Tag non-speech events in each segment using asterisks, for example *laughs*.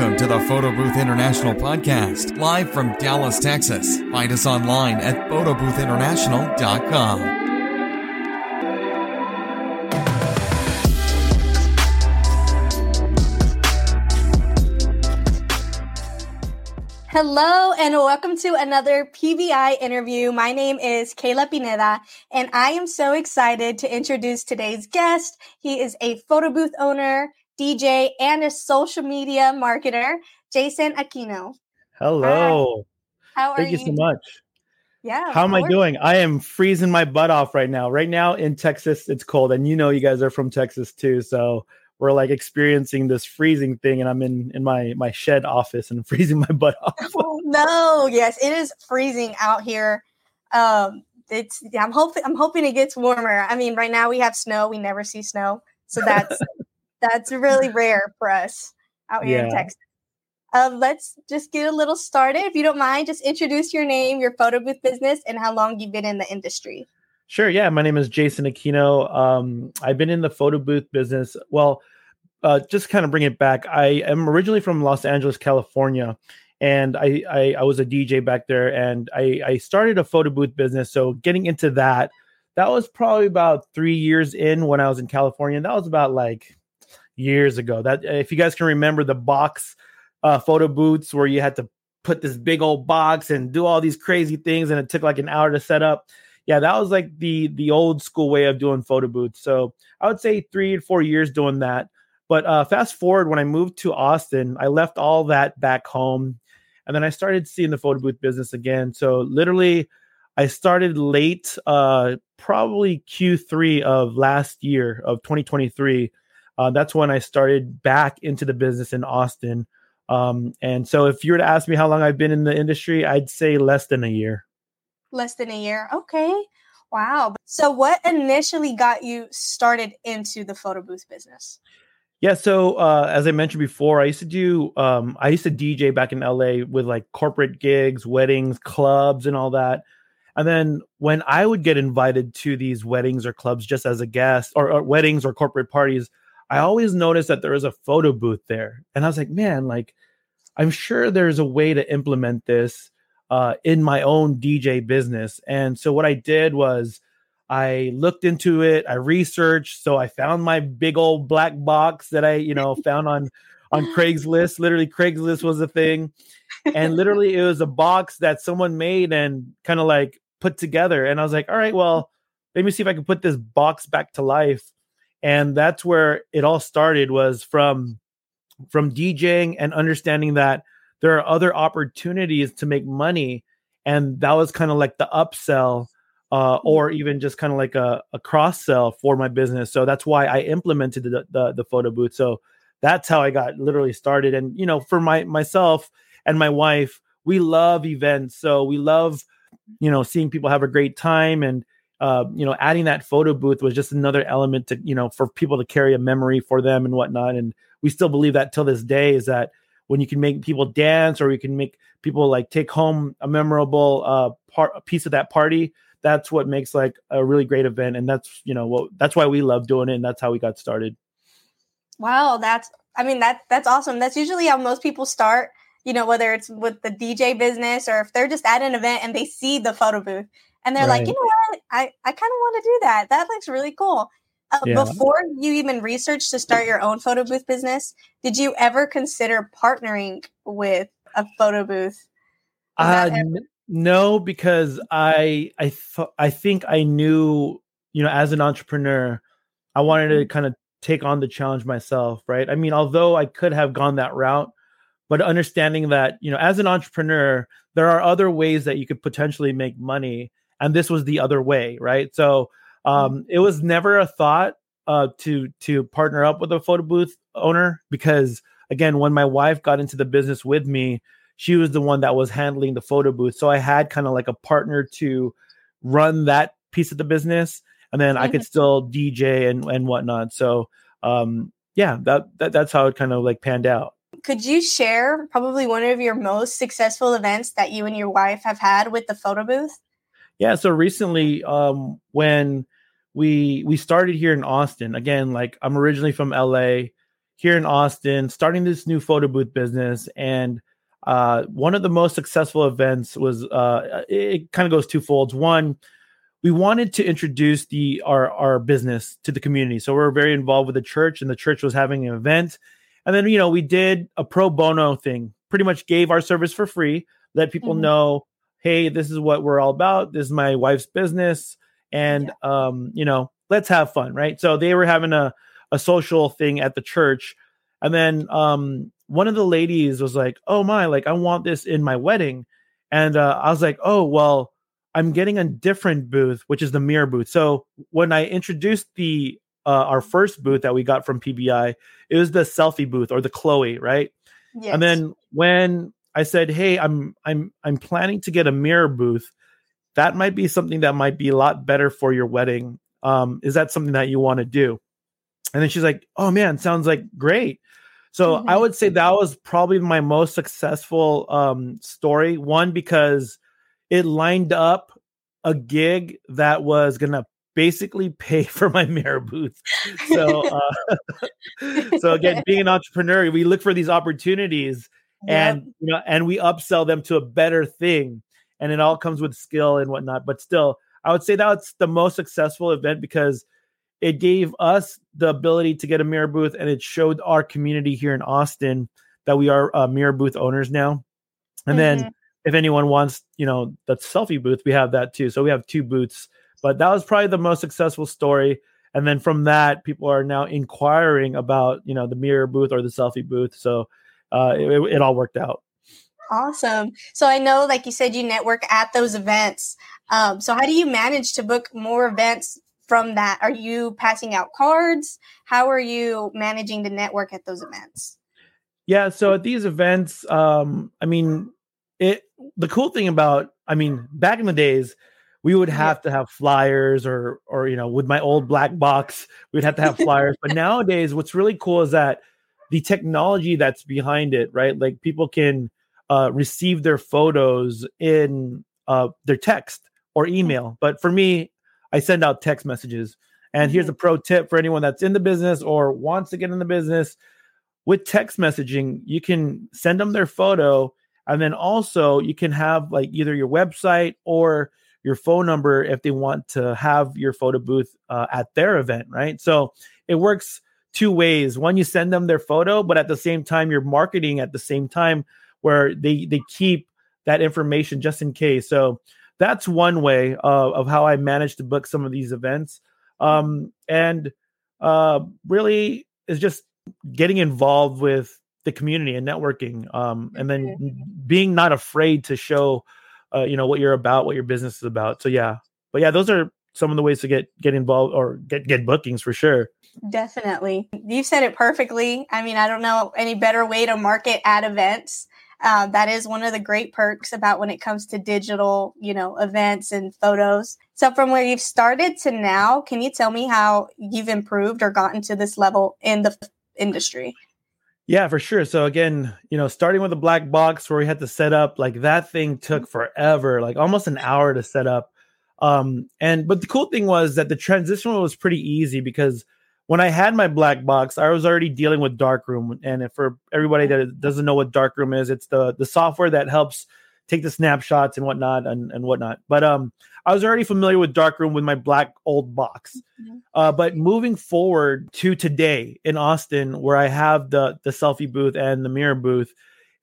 Welcome to the Photo Booth International podcast, live from Dallas, Texas. Find us online at photoboothinternational.com. Hello and welcome to another PBI interview. My name is Kayla Pineda and I am so excited to introduce today's guest. He is a photo booth owner, DJ, and a social media marketer, Jayson Aquino. Hello. Hi. How are you? Thank you, so much. Yeah. How am I doing? I am freezing my butt off right now. Right now in Texas, it's cold, and you know you guys are from Texas too, so we're like experiencing this freezing thing, and I'm in in my my shed office and *laughs* freezing my butt off. *laughs* oh, no, yes, it is freezing out here. Um, it's I'm hoping I'm hoping it gets warmer. I mean, right now we have snow. We never see snow, so that's *laughs* that's really rare for us out here yeah. in Texas. Uh, let's just get a little started. If you don't mind, just introduce your name, your photo booth business, and how long you've been in the industry. Sure. Yeah. My name is Jayson Aquino. Um, I've been in the photo booth business. Well, uh, just kind of bring it back. I am originally from Los Angeles, California, and I, I, I was a DJ back there, and I, I started a photo booth business. So getting into that, that was probably about three years in when I was in California. That was about like years ago. That if you guys can remember the box uh, photo booths where you had to put this big old box and do all these crazy things, and it took like an hour to set up. Yeah, that was like the the old school way of doing photo booths. So I would say three or four years doing that. But uh, fast forward when I moved to Austin, I left all that back home, and then I started seeing the photo booth business again. So literally, I started late, uh, probably Q3 of last year of 2023 uh, that's when I started back into the business in Austin. Um, and so, if you were to ask me how long I've been in the industry, I'd say less than a year. Less than a year. Okay. Wow. So, what initially got you started into the photo booth business? Yeah. So, uh, as I mentioned before, I used to do, um, I used to DJ back in LA with like corporate gigs, weddings, clubs, and all that. And then when I would get invited to these weddings or clubs just as a guest or, or weddings or corporate parties, I always noticed that there was a photo booth there. And I was like, man, like, I'm sure there's a way to implement this uh, in my own DJ business. And so what I did was I looked into it, I researched. So I found my big old black box that I, you know, found on on Craigslist. Literally, Craigslist was a thing. And literally it was a box that someone made and kind of like put together. And I was like, all right, well, let me see if I can put this box back to life and that's where it all started was from from DJing and understanding that there are other opportunities to make money. And that was kind of like the upsell uh, mm-hmm. or even just kind of like a, a cross sell for my business. So that's why i implemented the, the, the photo booth. So that's how i got literally started. And you know for my myself and my wife we love events. So we love you know seeing people have a great time and uh, you know, adding that photo booth was just another element to, you know, for people to carry a memory for them and whatnot. And we still believe that till this day is that when you can make people dance or you can make people like take home a memorable uh, part, a piece of that party, that's what makes like a really great event. And that's, you know, what that's why we love doing it. And that's how we got started. Wow. That's, I mean, that that's awesome. That's usually how most people start, you know, whether it's with the DJ business or if they're just at an event and they see the photo booth and they're right. like, you know what, I I kind of want to do that. That looks really cool. Uh, yeah. Before you even researched to start your own photo booth business, did you ever consider partnering with a photo booth? Uh, ever- no, because I I thought I think I knew you know as an entrepreneur, I wanted to mm-hmm. kind of take on the challenge myself, right? I mean, although I could have gone that route, but understanding that you know as an entrepreneur, there are other ways that you could potentially make money and this was the other way, right? So mm-hmm. um, it was never a thought uh, to to partner up with a photo booth owner because again, when my wife got into the business with me, she was the one that was handling the photo booth, so I had kind of like a partner to run that piece of the business, and then mm-hmm. I could mm-hmm. still DJ and and whatnot. So um, yeah, that, that that's how it kind of like panned out could you share probably one of your most successful events that you and your wife have had with the photo booth? Yeah, so recently, um, when we we started here in Austin, again, like I'm originally from LA. here in Austin, starting this new photo booth business. And uh, one of the most successful events was uh, it, kind of goes twofold. One, we wanted to introduce the our our business to the community. So we're very involved with the church, and the church was having an event. And then you know we did a pro bono thing, pretty much gave our service for free, let people mm-hmm. know, hey, this is what we're all about. This is my wife's business, and yeah. um, you know, let's have fun, right? So they were having a a social thing at the church, and then um, one of the ladies was like, "Oh my, like I want this in my wedding," and uh, I was like, "Oh well." I'm getting a different booth, which is the mirror booth. So when I introduced the uh, our first booth that we got from PBI, it was the selfie booth or the Chloe, right? Yes. And then when I said, "Hey, I'm I'm I'm planning to get a mirror booth," that might be something that might be a lot better for your wedding. Um, is that something that you want to do? And then she's like, "Oh man, sounds like great." So mm-hmm. I would say that was probably my most successful um, story. One because it lined up a gig that was gonna basically pay *laughs* for my mirror booth. So, uh, *laughs* so again, being an entrepreneur, we look for these opportunities, and you know, and we upsell them to a better thing, and it all comes with skill and whatnot. But still, I would say that's the most successful event because it gave us the ability to get a mirror booth, and it showed our community here in Austin that we are uh, mirror booth owners now. And mm-hmm. then if anyone wants, you know, the selfie booth, we have that too. So we have two booths, but that was probably the most successful story. And then from that, people are now inquiring about, you know, the mirror booth or the selfie booth. So uh, it, it all worked out. Awesome. So I know, like you said, you network at those events. Um, so how do you manage to book more events from that? Are you passing out cards? How are you managing the network at those events? Yeah. So at these events, um, I mean, it the cool thing about I mean, back in the days, we would have yeah. to have flyers or or you know, with my old black box, we'd have to have flyers. but *laughs* nowadays, what's really cool is that the technology that's behind it, right? Like people can uh, receive their photos in uh, their text or mm-hmm. email. But for me, I send out text messages. And mm-hmm. here's a pro tip for anyone that's in the business or wants to get in the business. With text messaging, you can send them their photo and then also you can have like either your website or your phone number if they want to have your photo booth uh, at their event, right? So it works two ways. One, you send them their photo, but at the same time, you're marketing at the same time where they they keep that information just in case. So that's one way uh, of how I managed to book some of these events. Um, and uh, really is just getting involved with the community and networking um, and then mm-hmm. being not afraid to show uh, you know what you're about what your business is about so yeah but yeah those are some of the ways to get get involved or get get bookings for sure definitely you said it perfectly i mean i don't know any better way to market at events uh, that is one of the great perks about when it comes to digital you know events and photos so from where you've started to now can you tell me how you've improved or gotten to this level in the industry yeah, for sure. So again, you know, starting with a black box where we had to set up, like that thing took mm-hmm. forever, like almost an hour to set up. Um, and but the cool thing was that the transition was pretty easy because when I had my black box, I was already dealing with Darkroom. And for everybody that doesn't know what Darkroom is, it's the the software that helps take the snapshots and whatnot and, and whatnot. But um, I was already familiar with Darkroom with my black old box. Mm-hmm. Uh, but moving forward to today in Austin, where I have the the selfie booth and the mirror booth,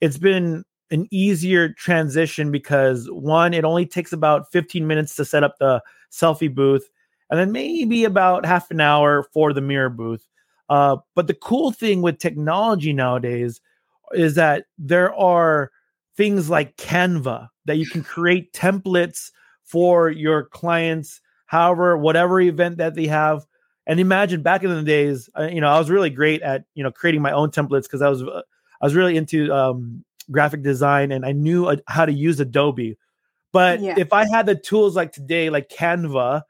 it's been an easier transition because one, it only takes about 15 minutes to set up the selfie booth, and then maybe about half an hour for the mirror booth. Uh, but the cool thing with technology nowadays is that there are things like Canva that you can create templates for your clients, however, whatever event that they have. And imagine back in the days, uh, you know, I was really great at you know creating my own templates because I was uh, I was really into um, graphic design and I knew uh, how to use Adobe. But yeah. if I had the tools like today, like Canva,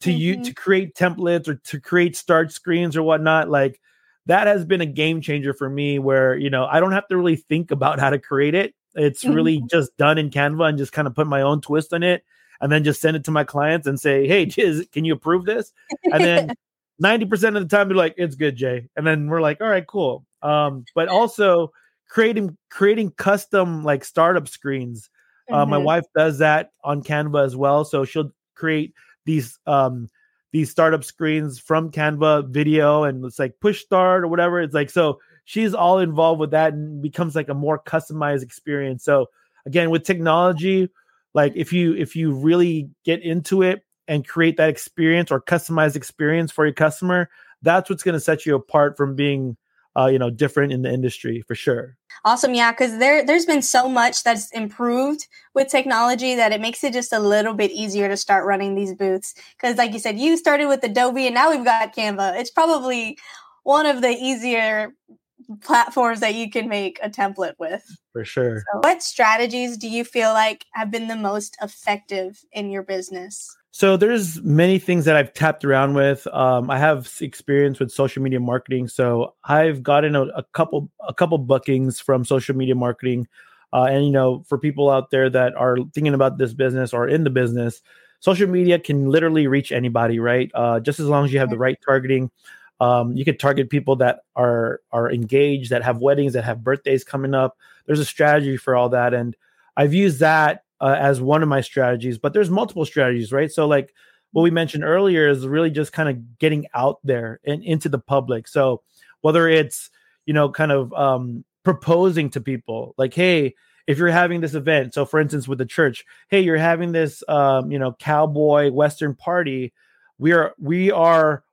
to mm-hmm. you to create templates or to create start screens or whatnot, like that has been a game changer for me. Where you know I don't have to really think about how to create it. It's really mm-hmm. just done in Canva and just kind of put my own twist on it and then just send it to my clients and say, Hey, *laughs* Jiz, can you approve this? And then *laughs* 90% of the time they're like, It's good, Jay. And then we're like, All right, cool. Um, but also creating creating custom like startup screens. Uh, my Mhm. wife does that on Canva as well, so she'll create these um these startup screens from Canva video and it's like push start or whatever. It's like so she's all involved with that and becomes like a more customized experience. So again, with technology, like if you if you really get into it and create that experience or customized experience for your customer, that's what's going to set you apart from being uh, you know different in the industry for sure. Awesome, yeah, because there there's been so much that's improved with technology that it makes it just a little bit easier to start running these booths. Because, like you said, you started with Adobe, and now we've got Canva. It's probably one of the easier platforms that you can make a template with. For sure. So what strategies do you feel like have been the most effective in your business? So there's many things that I've tapped around with. Um, I have experience with social media marketing, so I've gotten a, a couple a couple bookings from social media marketing. Uh, and you know, for people out there that are thinking about this business or in the business, social media can literally reach anybody, right? Uh, just as long as you have the right targeting, um, you could target people that are are engaged, that have weddings, that have birthdays coming up. There's a strategy for all that, and I've used that uh, as one of my strategies. But there's multiple strategies, right? So like what we mentioned earlier is really just kind of getting out there and into the public. So whether it's you know kind of um, proposing to people, like hey, if you're having this event, so for instance with the church, hey, you're having this um, you know cowboy western party. We are we are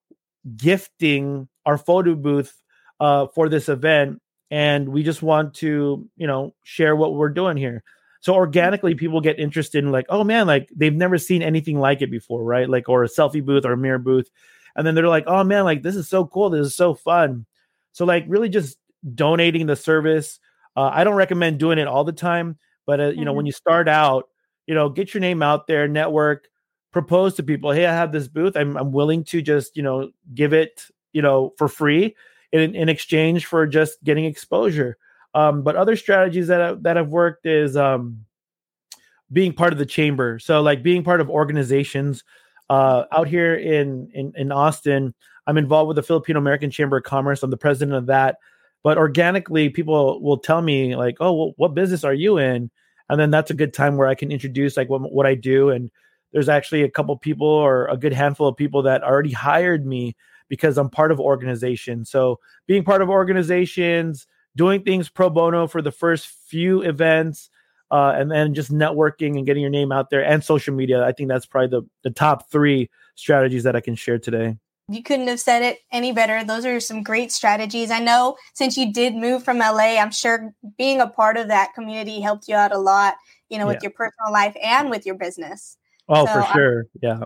gifting our photo booth uh, for this event and we just want to you know share what we're doing here so organically people get interested in like oh man like they've never seen anything like it before right? Like or a selfie booth or a mirror booth. And then they're like oh man like this is so cool. This is so fun. So like really just donating the service. Uh, i don't recommend doing it all the time but uh, you know when you start out you know get your name out there network propose to people hey i have this booth. I'm, I'm willing to just you know give it you know for free in, in exchange for just getting exposure um, but other strategies that have, that have worked is um, being part of the chamber. So like being part of organizations uh, out here in, in in austin i'm involved with the filipino american chamber of commerce. I'm the president of that. But organically people will tell me like oh well, what business are you in? And then that's a good time where i can introduce like what, what i do. And there's actually a couple people or a good handful of people that already hired me because I'm part of organizations. So being part of organizations, doing things pro bono for the first few events, uh, and then just networking and getting your name out there and social media. I think that's probably the, the top three strategies that I can share today. You couldn't have said it any better. Those are some great strategies. I know since you did move from LA, I'm sure being a part of that community helped you out a lot, you know, with Yeah. your personal life and with your business. Oh, So for I'm- sure. Yeah.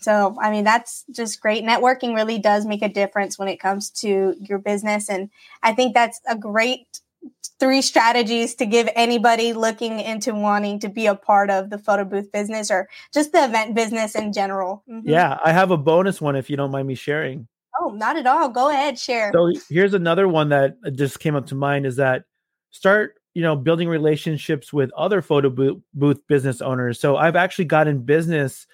So, I mean, that's just great. Networking really does make a difference when it comes to your business. And I think that's a great three strategies to give anybody looking into wanting to be a part of the photo booth business or just the event business in general. Mhm. Yeah. I have a bonus one if you don't mind me sharing. Oh, not at all. Go ahead, share. So here's another one that just came up to mind is that start, you know, building relationships with other photo booth, booth business owners. So I've actually got in business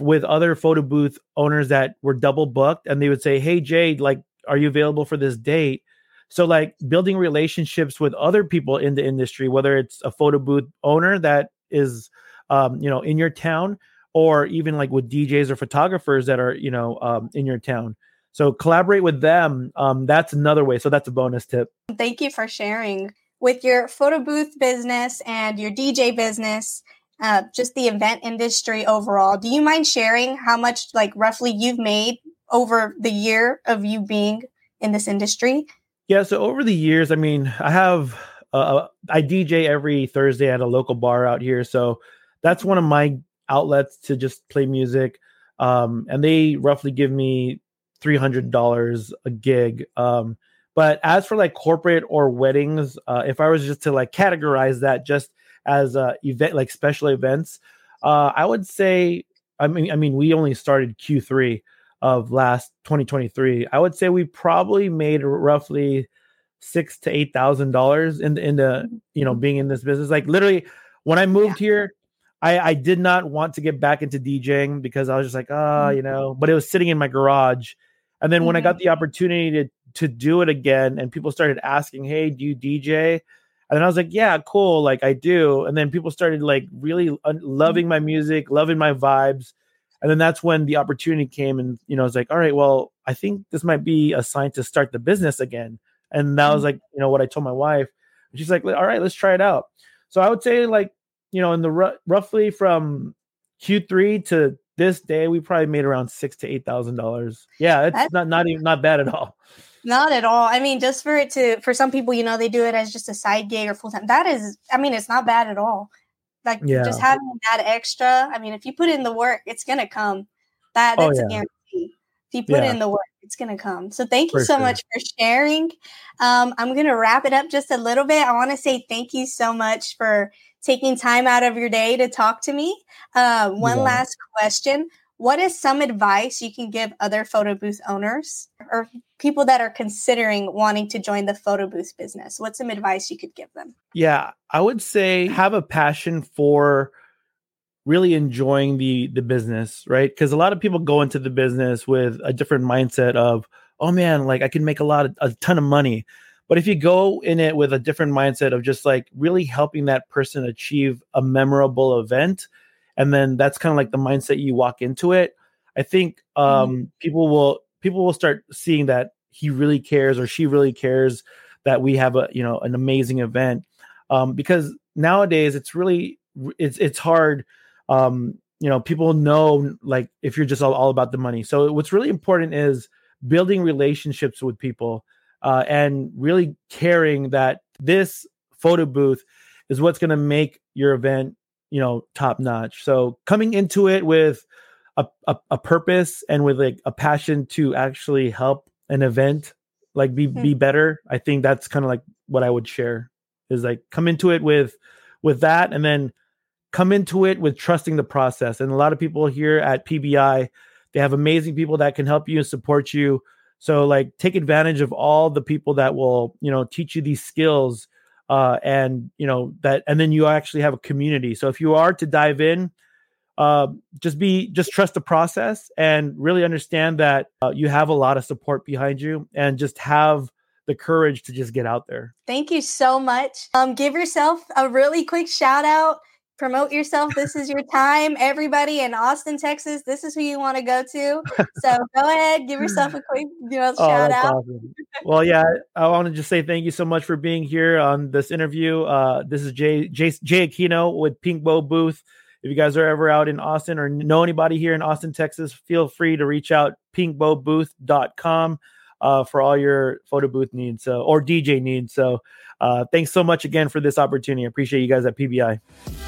with other photo booth owners that were double booked and they would say, "Hey Jade, like are you available for this date?" So like building relationships with other people in the industry, whether it's a photo booth owner that is um, you know, in your town or even like with DJs or photographers that are, you know, um, in your town. So collaborate with them. Um, that's another way. So that's a bonus tip. Thank you for sharing. With your photo booth business and your DJ business, uh, just the event industry overall, do you mind sharing how much, like, roughly you've made over the year of you being in this industry? Yeah. So over the years, I mean, I have uh, I DJ every Thursday at a local bar out here. So that's one of my outlets to just play music. Um, and they roughly give me three hundred dollars a gig. Um, but as for like corporate or weddings, uh, if I was just to like categorize that just as uh, event like special events, uh, I would say, I mean, I mean, we only started Q three of last 2023. I would say we probably made roughly six to eight thousand dollars in the in the you know being in this business. Like literally, when I moved here, I I did not want to get back into DJing because I was just like, ah, you know, but it was sitting in my garage. And then when I got the opportunity to to do it again and people started asking, "Hey, do you DJ?" And then I was like, "Yeah, cool, like I do." And then people started like really un- loving my music, loving my vibes. And then that's when the opportunity came and you know, I was like, "All right, well, I think this might be a sign to start the business again." And that was like, you know, what I told my wife. She's like, "All right, let's try it out." So I would say like, you know, in the r- roughly from Q3 to this day, we probably made around six to eight thousand dollars. Yeah, it's That's, not not even not bad at all. Not at all. I mean, just for it to for some people, you know, they do it as just a side gig or full time. That is, I mean, it's not bad at all. Like yeah. just having that extra. I mean, if you put in the work, it's gonna come. That oh, that's oh, yeah. a guarantee. If you put yeah. in the work, it's gonna come. So thank you for so sure. much for sharing. Um, I'm gonna wrap it up just a little bit. I want to say thank you so much for taking time out of your day to talk to me. Uh, one last question. What is some advice you can give other photo booth owners or people that are considering wanting to join the photo booth business? What's some advice you could give them? Yeah, I would say have a passion for really enjoying the the business, right? Because a lot of people go into the business with a different mindset of, oh man, like I can make a lot of a ton of money. But if you go in it with a different mindset of just like really helping that person achieve a memorable event, and then that's kind of like the mindset you walk into it, I think um, mm-hmm. people will people will start seeing that he really cares or she really cares that we have a you know an amazing event. Um, because nowadays it's really it's it's hard um, you know people know like if you're just all, all about the money. So what's really important is building relationships with people uh, and really caring that this photo booth is what's going to make your event you know top notch. So coming into it with a, a, a, purpose and with like a passion to actually help an event like be mm-hmm. be better i think that's kind of like what i would share is like come into it with with that and then come into it with trusting the process and a lot of people here at pbi they have amazing people that can help you and support you so like take advantage of all the people that will, you know, teach you these skills uh and, you know, that and then you actually have a community. So if you are to dive in, uh, just be just trust the process and really understand that uh, you have a lot of support behind you and just have the courage to just get out there. Thank you so much. Um, give yourself a really quick shout out promote yourself. This is your time. Everybody in Austin, Texas, this is who you want to go to. So *laughs* go ahead, give yourself a quick you know, oh, shout out. Awesome. well, yeah, I want to just say thank you so much for being here on this interview. Uh, this is Jay, Jay, Jay Aquino with Pink Bow Booth. If you guys are ever out in Austin or know anybody here in Austin, Texas, feel free to reach out pinkbowbooth.com uh, for all your photo booth needs so, or DJ needs. So uh, thanks so much again for this opportunity. I appreciate you guys at PBI.